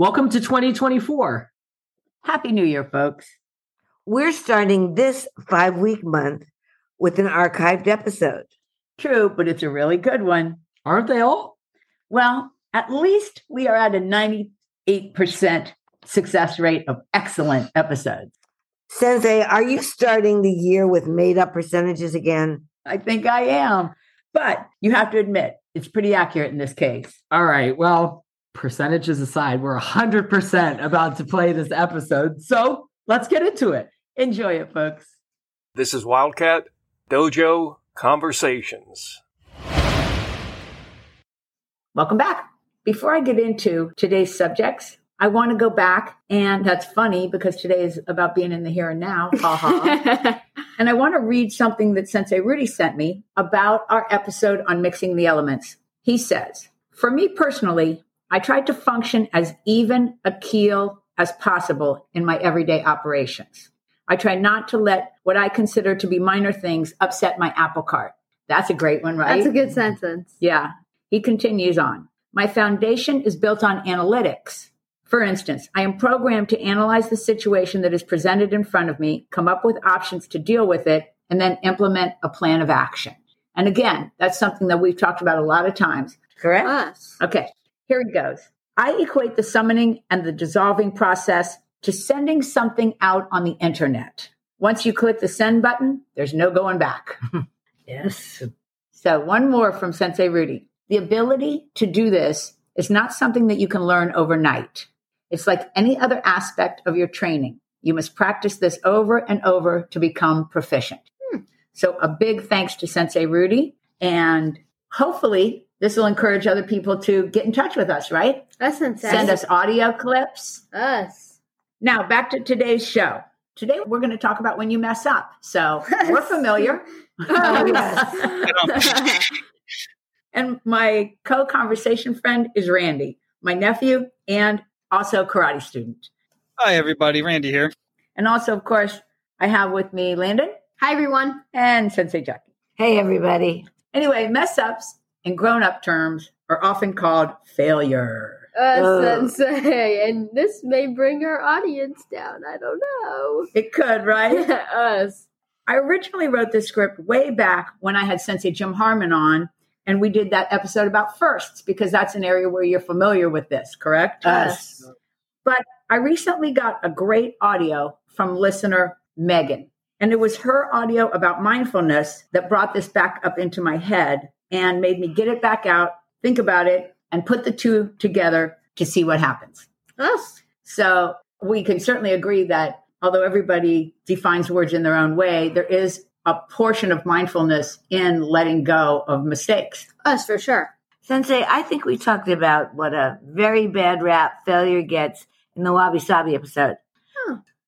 Welcome to 2024. Happy New Year, folks. We're starting this five week month with an archived episode. True, but it's a really good one. Aren't they all? Well, at least we are at a 98% success rate of excellent episodes. Sensei, are you starting the year with made up percentages again? I think I am. But you have to admit, it's pretty accurate in this case. All right. Well, percentages aside, we're 100% about to play this episode. So let's get into it. Enjoy it, folks. This is Wildcat Dojo Conversations. Welcome back. Before I get into today's subjects, I want to go back, and that's funny because today is about being in the here and now. Ha ha. and I want to read something that Sensei Rudy sent me about our episode on mixing the elements. He says, For me personally, I tried to function as even a keel as possible in my everyday operations. I try not to let what I consider to be minor things upset my apple cart. That's a great one, right? That's a good sentence. Yeah. He continues on. My foundation is built on analytics. For instance, I am programmed to analyze the situation that is presented in front of me, come up with options to deal with it, and then implement a plan of action. And again, that's something that we've talked about a lot of times. Correct? Oos. Okay. Here it goes. I equate the summoning and the dissolving process to sending something out on the internet. Once you click the send button, there's no going back. Yes. So, one more from Sensei Rudy. The ability to do this is not something that you can learn overnight. It's like any other aspect of your training. You must practice this over and over to become proficient. Hmm. So, a big thanks to Sensei Rudy. And hopefully, this will encourage other people to get in touch with us, right? Oos and Send us audio clips. Oos. Now, back to today's show. Today, we're going to talk about when you mess up. So, we're familiar. Oh, yes. and my co conversation friend is Randy, my nephew, and also karate student. Hi, everybody. Randy here. And also, of course, I have with me Landyn Hi, everyone. and Sensei Jackie. hey, everybody. Anyway, mess ups in grown up terms are often called failure. Oos, Oh. Sensei. And this may bring our audience down. I don't know. It could, right? Oos. I originally wrote this script way back when I had Sensei Jim Harmon on, and we did that episode about firsts because that's an area where you're familiar with this, correct? Oos. But I recently got a great audio from listener Megan, and it was her audio about mindfulness that brought this back up into my head and made me get it back out, think about it, and put the two together to see what happens. Oos. So we can certainly agree that although everybody defines words in their own way, there is a portion of mindfulness in letting go of mistakes. Oos, for sure. Sensei, I think we talked about what a very bad rap failure gets in the Wabi Sabi episode.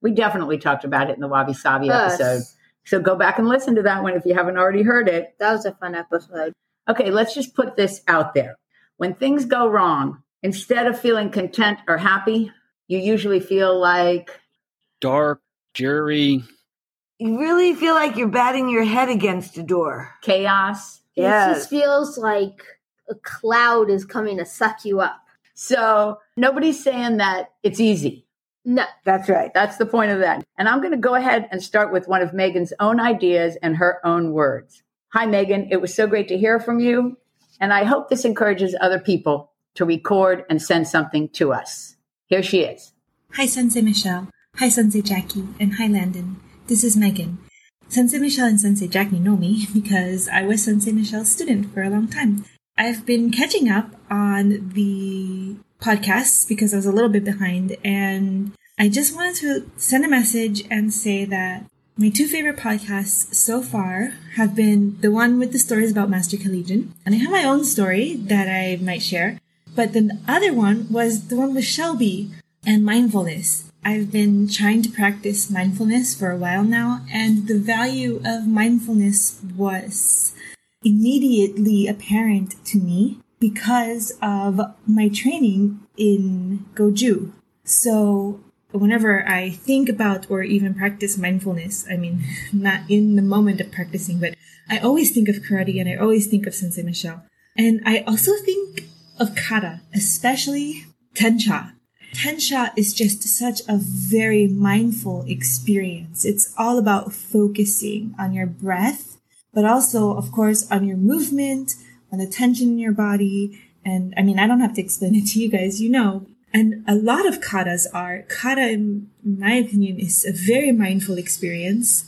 We definitely talked about it in the Wabi Sabi episode. So go back and listen to that one if you haven't already heard it. That was a fun episode. Okay, let's just put this out there. When things go wrong, instead of feeling content or happy, you usually feel like, Dark, jury. You really feel like you're batting your head against a door. chaos. It Yes. just feels like a cloud is coming to suck you up. So nobody's saying that it's easy. No. That's right. That's the point of that. And I'm going to go ahead and start with one of Megan's own ideas and her own words. Hi, Megan. It was so great to hear from you. And I hope this encourages other people to record and send something to us. Here she is. Hi, Sensei Michelle. Hi, Sensei Jackie. And hi, Landyn. This is Megan. Sensei Michelle and Sensei Jackie know me because I was Sensei Michelle's student for a long time. I've been catching up on the podcasts because I was a little bit behind, and I just wanted to send a message and say that my two favorite podcasts so far have been the one with the stories about Master Kelljchian, and I have my own story that I might share. But the other one was the one with Shelby and mindfulness. I've been trying to practice mindfulness for a while now, and the value of mindfulness was immediately apparent to me because of my training in Goju. So whenever I think about or even practice mindfulness, I mean, not in the moment of practicing, but I always think of karate and I always think of Sensei Michelle. And I also think of kata, especially tensho. Tensho is just such a very mindful experience. It's all about focusing on your breath, but also, of course, on your movement, on the tension in your body. And I mean, I don't have to explain it to you guys, you know. And a lot of katas are. Kata, in my opinion, is a very mindful experience.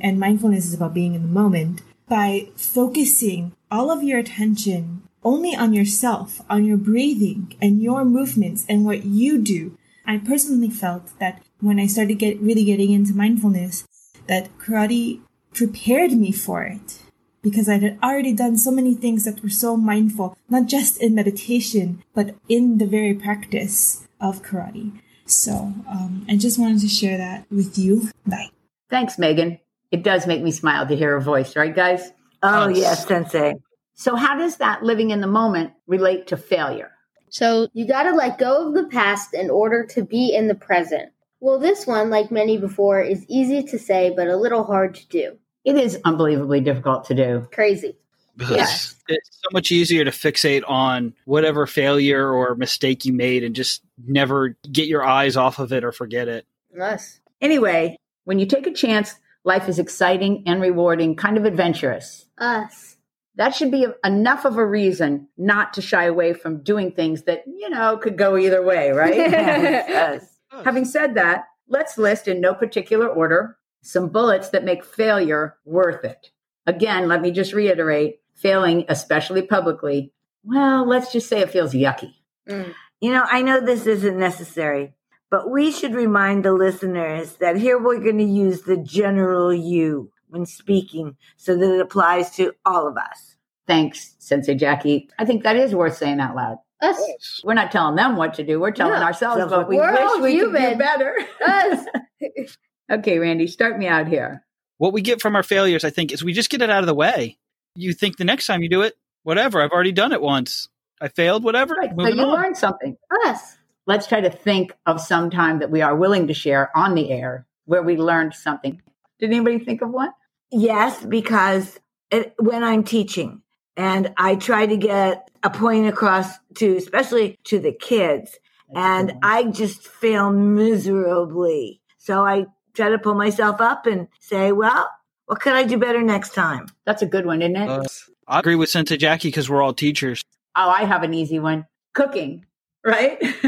And mindfulness is about being in the moment by focusing all of your attention only on yourself, on your breathing and your movements and what you do. I personally felt that when I started get really getting into mindfulness, that karate prepared me for it because I had already done so many things that were so mindful, not just in meditation, but in the very practice of karate. So um, I just wanted to share that with you. Bye. Thanks, Megan. It does make me smile to hear her voice, right, guys? Oh, Yes. yes, Sensei. So, how does that living in the moment relate to failure? So you gotta let go of the past in order to be in the present. Well, this one, like many before, is easy to say but a little hard to do. It is unbelievably difficult to do. Crazy. Yes. It's so much easier to fixate on whatever failure or mistake you made and just never get your eyes off of it or forget it. Oos. Anyway, when you take a chance, life is exciting and rewarding, kind of adventurous. Oos. That should be enough of a reason not to shy away from doing things that, you know, could go either way, right? Yes. Having said that, let's list in no particular order some bullets that make failure worth it. Again, let me just reiterate failing, especially publicly, well, let's just say it feels yucky. Mm. You know, I know this isn't necessary, but we should remind the listeners that here we're going to use the general you when speaking so that it applies to all of us. Thanks, Sensei Jackie. I think that is worth saying out loud. Oos. We're not telling them what to do. We're telling No. ourselves what we wish we could do better. Oos. okay, Randy, start me out here. What we get from our failures, I think, is we just get it out of the way. You think the next time you do it, whatever, I've already done it once. I failed, whatever. Right. So you on. learned something. Oos. Let's try to think of some time that we are willing to share on the air where we learned something. Did anybody think of one? Yes, because it, when I'm teaching and I try to get a point across to, especially to the kids, and I just fail miserably. So I try to pull myself up and say, well, what could I do better next time? That's a good one, isn't it? Uh, I agree with Sensei Jackie because we're all teachers. oh, I have an easy one. Cooking, right?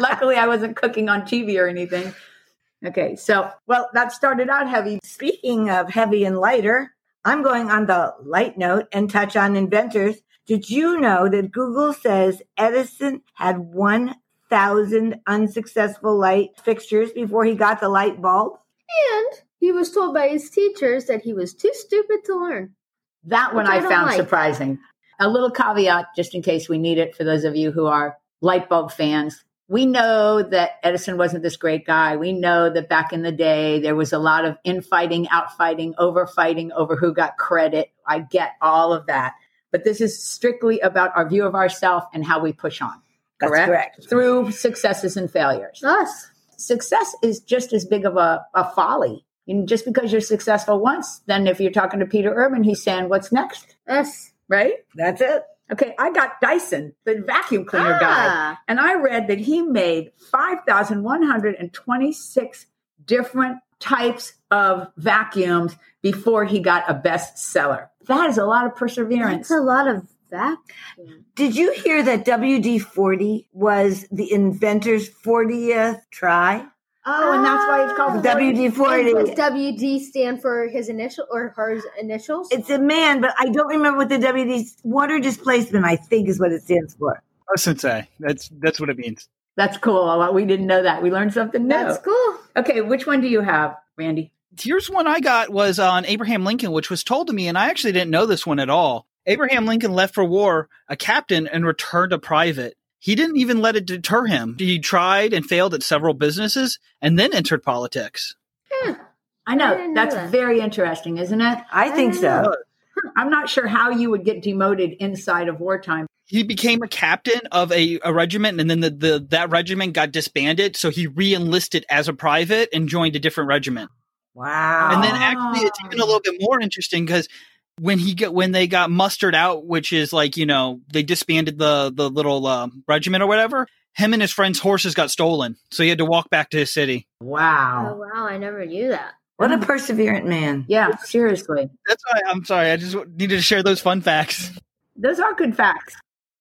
Luckily, I wasn't cooking on TV or anything. Okay, so, well, that started out heavy. Speaking of heavy and lighter, I'm going on the light note and touch on inventors. Did you know that Google says Edison had 1,000 unsuccessful light fixtures before he got the light bulb? And he was told by his teachers that he was too stupid to learn. That one I I found like. surprising. A little caveat, just in case we need it for those of you who are light bulb fans. We know that Edison wasn't this great guy. We know that back in the day, there was a lot of infighting, outfighting, overfighting over who got credit. I get all of that. But this is strictly about our view of ourselves and how we push on. That's Correct? correct. Through successes and failures. Yes. Success is just as big of a, a folly. And just because you're successful once, then if you're talking to Peter Urban, he's saying, what's next? Yes. Right? That's it. Okay, I got Dyson, the vacuum cleaner guy, Ah. and I read that he made 5,126 different types of vacuums before he got a bestseller. That is a lot of perseverance. That's a lot of that. Mm. Did you hear that WD 40 was the inventor's 40th try? Oh, and that's why it's called. WD And 40. does WD stand for his initial or her initials? It's a man, but I don't remember what the WD water displacement, I think, is what it stands for. Oh, Sensei. That's that's what it means. That's cool. We didn't know that. We learned something new. That's cool. Okay, which one do you have, Randy? Here's one I got was on Abraham Lincoln, which was told to me, and I actually didn't know this one at all. Abraham Lincoln left for war a captain and returned a private. He didn't even let it deter him. He tried and failed at several businesses and then entered politics. I I know. didn't know That's that. very interesting, isn't it? I think so. Hmm. I'm not sure how you would get demoted inside of wartime. He became a captain of a, a regiment, and then the, the that regiment got disbanded. So he re-enlisted as a private and joined a different regiment. Wow. And then actually, it's even a little bit more interesting because when he got when they got mustered out, which is like you know they disbanded the the little uh, regiment or whatever, him and his friend's horses got stolen, so he had to walk back to his city. Oh Wow. wow, I never knew that. What a perseverant man. Yeah, seriously. That's why I'm sorry. I just needed to share those fun facts. Those are good facts.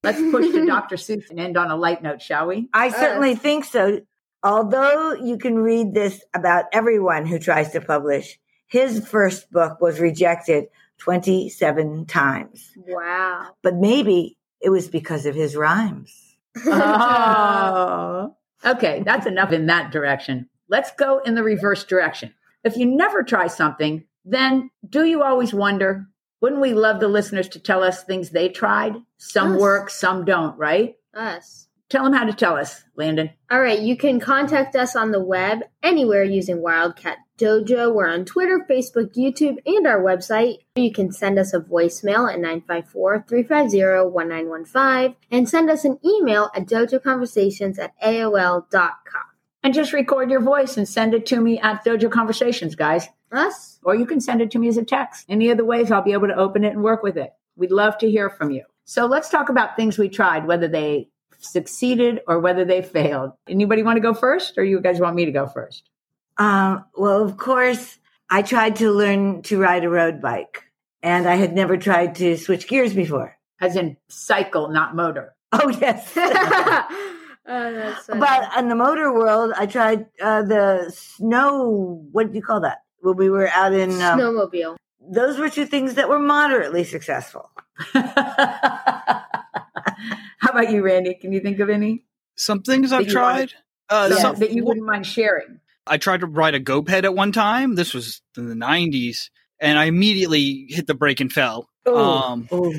Let's push to Dr. Seuss and end on a light note, shall we? I certainly think so. Although you can read this about everyone who tries to publish, his first book was rejected 27 times. Wow. But maybe it was because of his rhymes. Oh. Okay, that's enough in that direction. Let's go in the reverse direction. If you never try something, then do you always wonder? Wouldn't we love the listeners to tell us things they tried? Some Yes. work, some don't, right? Oos. Tell them how to tell us, Landyn. All right, you can contact us on the web anywhere using Wildcat Dojo. We're on Twitter, Facebook, YouTube, and our website. You can send us a voicemail at 954 350 1915 and send us an email at dojoconversations at AOL.com. And just record your voice and send it to me at Dojo Conversations, guys. Us? Or you can send it to me as a text. Any of the ways I'll be able to open it and work with it. We'd love to hear from you. So let's talk about things we tried, whether they succeeded or whether they failed. Anybody want to go first or you guys want me to go first? Um, well, of course, I tried to learn to ride a road bike and I had never tried to switch gears before. As in cycle, not motor. Oh, yes. oh, that's but in the motor world, I tried uh, the snow. What do you call that? When we were out in, um, Snowmobile. those were two things that were moderately successful. How about you, Randy? Can you think of any? Some things I've That you wanted- tried. Uh, Yeah, some- that you wouldn't mind sharing. I tried to ride a GoPed at one time. This was in the 90s, and I immediately hit the brake and fell. Um, Oh,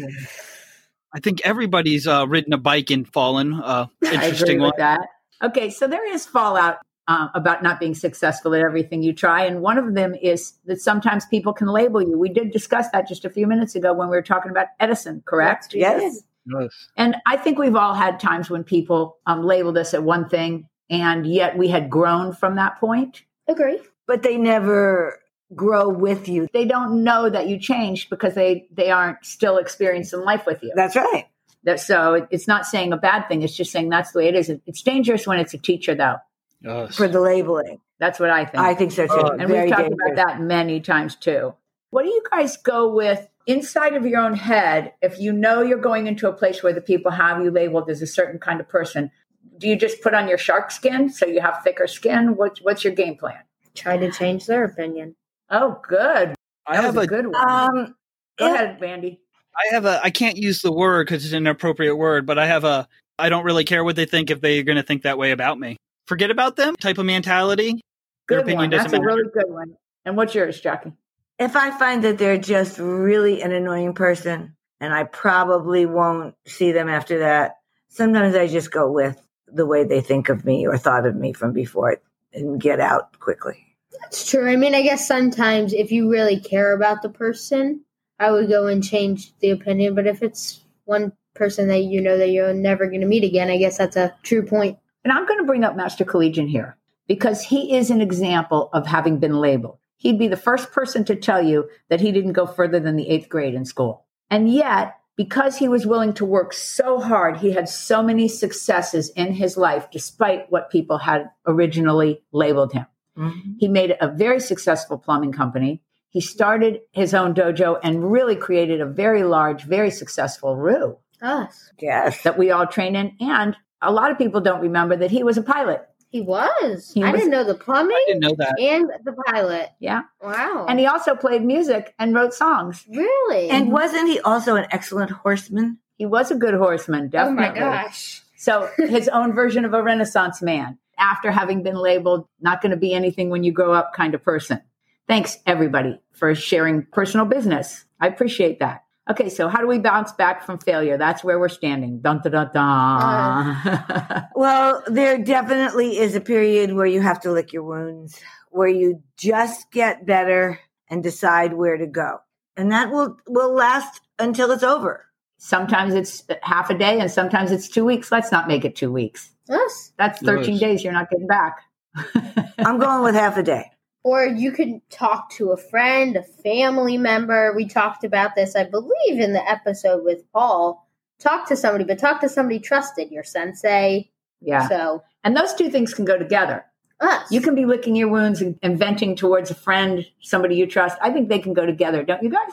I think everybody's uh, ridden a bike and fallen. Uh, I agree interesting one. that. Okay, so there is fallout uh, about not being successful at everything you try, and one of them is that sometimes people can label you. We did discuss that just a few minutes ago when we were talking about Edison, correct? yes. Yes. And I think we've all had times when people um, labeled us at one thing, and yet we had grown from that point. Agree. But they never grow with you. They don't know that you changed because they they aren't still experiencing life with you. That's right. That, so it's not saying a bad thing. It's just saying that's the way it is. It's dangerous when it's a teacher, though. Yes. For the labeling. That's what I think. I think so too. Oh, and we've talked dangerous. about that many times too. What do you guys go with inside of your own head? If you know you're going into a place where the people have you labeled as a certain kind of person, do you just put on your shark skin so you have thicker skin? What, what's your game plan? Try to change their opinion. Oh, good. I That have was a good one. Um, Go yeah. ahead, Randy. I have a I can't use the word because it's an inappropriate word, but I have a I don't really care what they think if they're going to think that way about me. Forget about them type of mentality. Their Good opinion one. That's doesn't a matter. really good one. And what's yours, Jackie? if I find that they're just really an annoying person and I probably won't see them after that, sometimes I just go with the way they think of me or thought of me from before and get out quickly. That's true. I mean, I guess sometimes if you really care about the person, I would go and change the opinion. But if it's one person that you know that you're never going to meet again, I guess that's a true point. And I'm going to bring up Master Kelljchian here because he is an example of having been labeled. He'd be the first person to tell you that he didn't go further than the eighth grade in school. And yet, because he was willing to work so hard, he had so many successes in his life, despite what people had originally labeled him. Mm-hmm. He made a very successful plumbing company. He started his own dojo and really created a very large, very successful Ryu Oos. Yes. that we all train in. And a lot of people don't remember that he was a pilot. He was. He I was- didn't know the plumbing I didn't know that. and the pilot. Yeah. Wow. And he also played music and wrote songs. really? And wasn't he also an excellent horseman? He was a good horseman, oh definitely. my gosh. So his own version of a Renaissance man after having been labeled not going to be anything when you grow up kind of person. Thanks everybody for sharing personal business. I appreciate that. Okay, so how do we bounce back from failure? That's where we're standing. Dun dun dun dun. Uh, well, there definitely is a period where you have to lick your wounds, where you just get better and decide where to go. And that will will last until it's over. sometimes it's half a day and sometimes it's two weeks. Let's not make it two weeks. Oos. That's 13 Yes. days you're not getting back. I'm going with half a day. Or you could talk to a friend, a family member. We talked about this, I believe, in the episode with Paul. Talk to somebody, but talk to somebody trusted, your sensei, Yeah. So And those two things can go together. us. You can be licking your wounds and, and venting towards a friend, somebody you trust. I think they can go together, don't you guys?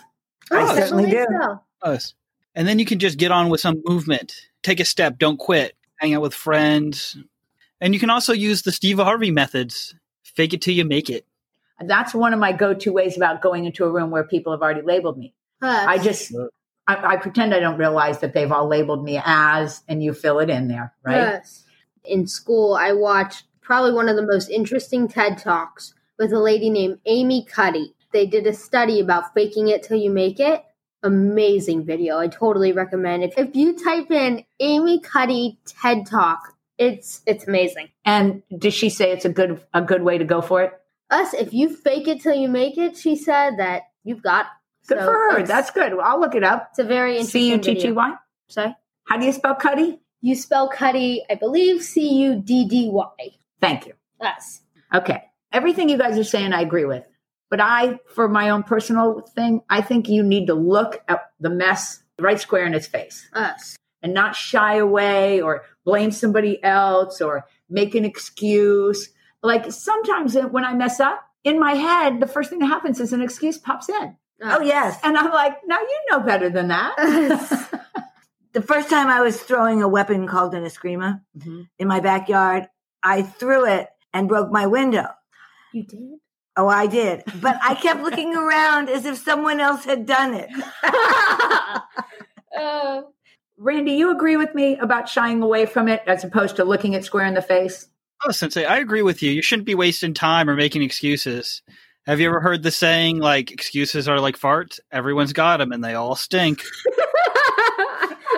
Oh, I certainly do. so. Oos. And then you can just get on with some movement. Take a step, don't quit. Hang out with friends. And you can also use the Steve Harvey methods. Fake it till you make it. That's one of my go-to ways about going into a room where people have already labeled me. Oos. I just, I, I pretend I don't realize that they've all labeled me as, and you fill it in there, right? Yes. In school, I watched probably one of the most interesting TED Talks with a lady named Amy Cuddy. They did a study about faking it till you make it. Amazing video. I totally recommend. it. if you type in Amy Cuddy TED Talk, it's it's amazing. And does she say it's a good a good way to go for it? Oos, if you fake it till you make it, she said that you've got. Good So for her. That's good. Well, I'll look it up. It's a very C U interesting T T video. Sorry. How do you spell Cuddy? You spell Cuddy, I believe C U D D Y. Thank you. Oos. Okay. Everything you guys are saying, I agree with. But I, for my own personal thing, I think you need to look at the mess right square in its face Oos. and not shy away or blame somebody else or make an excuse. Like sometimes when I mess up in my head, the first thing that happens is an excuse pops in. Oh, yes. And I'm like, now you know better than that. The first time I was throwing a weapon called an eskrima Mhm. in my backyard, I threw it and broke my window. you did? Oh, I did. But I kept looking around as if someone else had done it. uh, Randy, you agree with me about shying away from it as opposed to looking it square in the face? Oh, Sensei, I agree with you. You shouldn't be wasting time or making excuses. Have you ever heard the saying, like, excuses are like farts? Everyone's got them and they all stink. so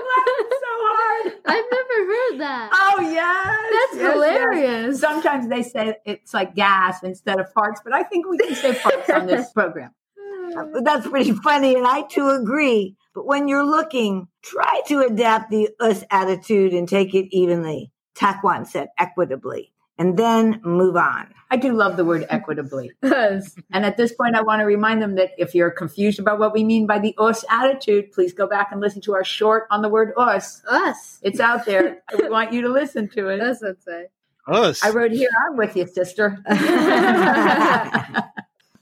hard. I've never heard that. Oh yes, That's yes, yes. hilarious. Sometimes they say it's like gas instead of farts, but I think we can say farts on this program. That's pretty funny, and I too agree. But when you're looking, try to adapt the Oos attitude and take it evenly. Taquan said equitably, and then move on. I do love the word equitably. And at this point, I want to remind them that if you're confused about what we mean by the Oos attitude, please go back and listen to our short on the word Oos. Oos. It's out there. we want you to listen to it. That's what say. Oos. I wrote here, I'm with you, sister.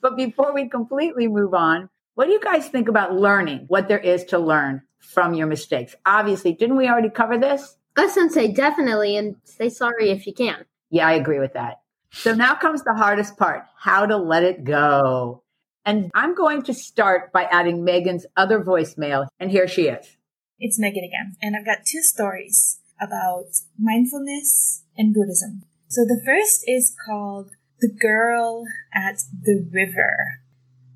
but before we completely move on, what do you guys think about learning what there is to learn from your mistakes? Obviously, didn't we already cover this? Oos sensei, definitely, and say sorry if you can. Yeah, I agree with that. So now comes the hardest part how to let it go. And I'm going to start by adding Megan's other voicemail. And here she is. It's Megan again, and I've got two stories about mindfulness and Buddhism. So the first is called The Girl at the River.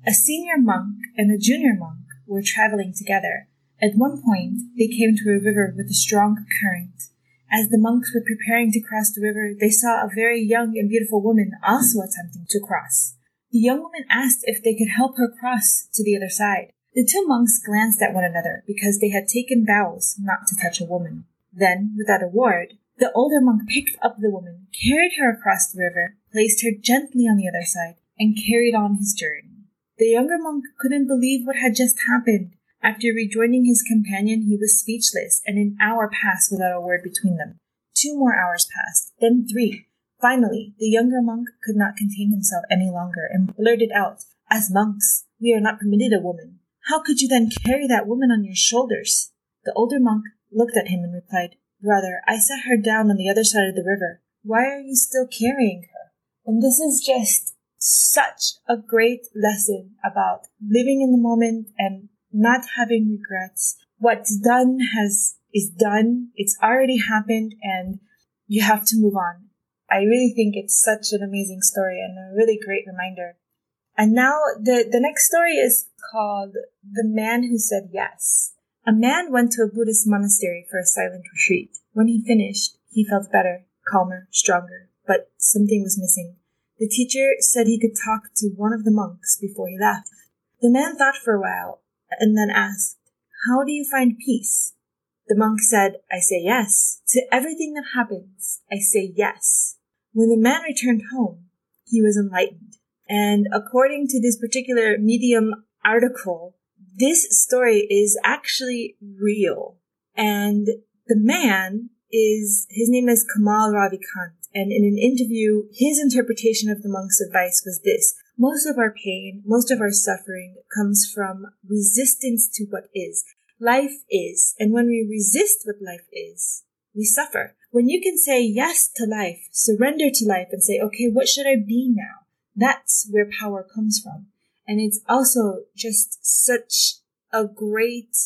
A senior monk and a junior monk were traveling together. At one point, they came to a river with a strong current. As the monks were preparing to cross the river, they saw a very young and beautiful woman also attempting to cross. The young woman asked if they could help her cross to the other side. The two monks glanced at one another because they had taken vows not to touch a woman. Then, without a word, the older monk picked up the woman, carried her across the river, placed her gently on the other side, and carried on his journey. The younger monk couldn't believe what had just happened. After rejoining his companion, he was speechless, and an hour passed without a word between them. Two more hours passed, then three. Finally, the younger monk could not contain himself any longer and blurted out, As monks, we are not permitted a woman. How could you then carry that woman on your shoulders? The older monk looked at him and replied, Brother, I set her down on the other side of the river. Why are you still carrying her? And this is just such a great lesson about living in the moment and not having regrets. What's done has is done. It's already happened and you have to move on. I really think it's such an amazing story and a really great reminder. And now the, the next story is called The Man Who Said Yes. A man went to a Buddhist monastery for a silent retreat. When he finished, he felt better, calmer, stronger, but something was missing. The teacher said he could talk to one of the monks before he left. The man thought for a while and then asked, How do you find peace? The monk said, I say yes. To everything that happens, I say yes. When the man returned home, he was enlightened. And according to this particular Medium article, this story is actually real. And the man is his name is Kamal Ravikant, and in an interview, his interpretation of the monk's advice was this: most of our pain, most of our suffering comes from resistance to what is. Life is, and when we resist what life is, we suffer. When you can say yes to life, surrender to life, and say, okay, what should I be now? That's where power comes from. And it's also just such a great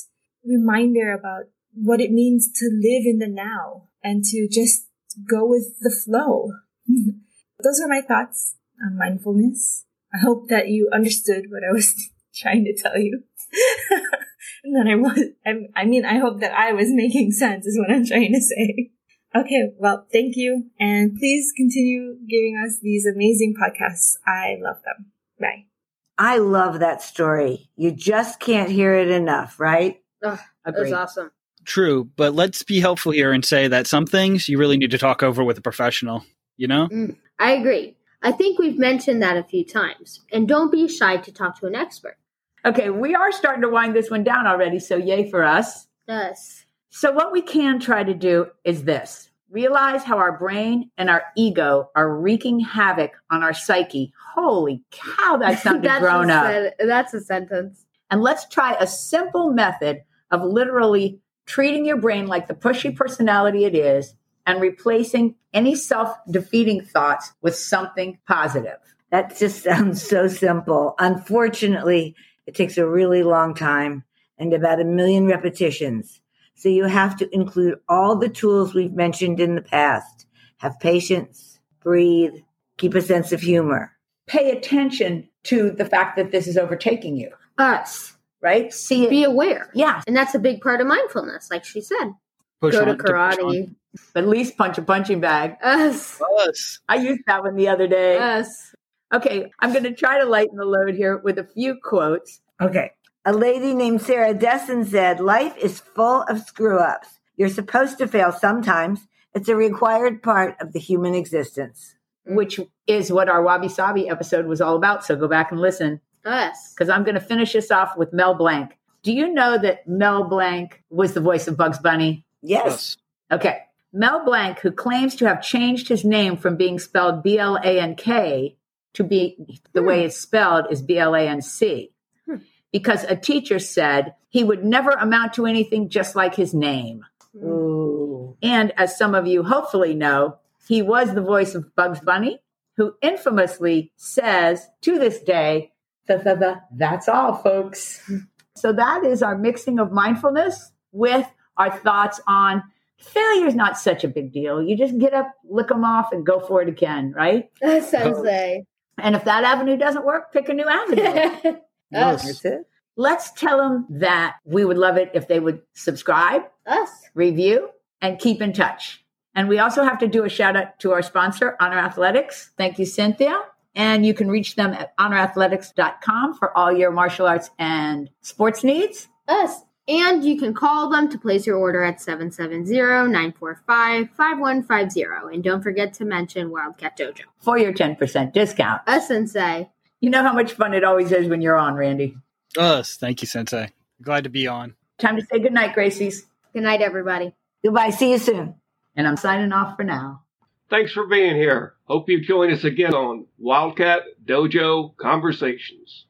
reminder about what it means to live in the now and to just go with the flow. Those are my thoughts on mindfulness. I hope that you understood what I was trying to tell you. and then I was, I, I mean, I hope that I was making sense is what I'm trying to say. Okay, well, thank you. And please continue giving us these amazing podcasts. I love them. Bye. I love that story. You just can't hear it enough, right? Ugh, that was awesome. True, but let's be helpful here and say that some things you really need to talk over with a professional, you know? Mm, I agree. I think we've mentioned that a few times. And don't be shy to talk to an expert. Okay, we are starting to wind this one down already, so yay for us. Yes. So, what we can try to do is this realize how our brain and our ego are wreaking havoc on our psyche. Holy cow, that sounded that's grown up. sen- that's a sentence. And let's try a simple method of literally treating your brain like the pushy personality it is and replacing any self defeating thoughts with something positive. That just sounds so simple. Unfortunately, it takes a really long time and about a million repetitions. So you have to include all the tools we've mentioned in the past. Have patience, breathe, keep a sense of humor. Pay attention to the fact that this is overtaking you, Oos. right? See it. Be aware. yeah, And that's a big part of mindfulness, like she said. Push Go on to push on. Karate. at least punch a punching bag. Oos. Oos. I used that one the other day. Oos. Okay, I'm going to try to lighten the load here with a few quotes. Okay. A lady named Sarah Dessen said, Life is full of screw ups. You're supposed to fail sometimes. It's a required part of the human existence. which is what our Wabi Sabi episode was all about. So go back and listen Oos. because I'm going to finish this off with Mel Blanc. Do you know that Mel Blanc was the voice of Bugs Bunny? Yes. Oos. Okay. Mel Blanc, who claims to have changed his name from being spelled B L A N K to be the way hmm. it's spelled is B L A N C. Hmm. Because a teacher said he would never amount to anything just like his name. Hmm. Ooh. And as some of you hopefully know, he was the voice of Bugs Bunny, who infamously says to this day, "Th- th- th- that's all, folks. Hmm. So that is our mixing of mindfulness with our thoughts on failure is not such a big deal. You just get up, lick them off, and go for it again, right? Oos, Sensei. And if that avenue doesn't work, pick a new avenue. Oos. That's it. Let's tell them that we would love it if they would subscribe, Oos. review, and keep in touch. And we also have to do a shout out to our sponsor, Honor Athletics. Thank you, Cynthia. And you can reach them at honorathletics.com for all your martial arts and sports needs. Oos. And you can call them to place your order at 770-945-5150. And don't forget to mention Wildcat Dojo. for your 10% discount. Oos, Sensei. You know how much fun it always is when you're on, Randy. Oos. Thank you, Sensei. Glad to be on. Time to say goodnight, Gracies. Good night, everybody. Goodbye. See you soon. And I'm signing off for now. Thanks for being here. Hope you join us again on Wildcat Dojo Conversations.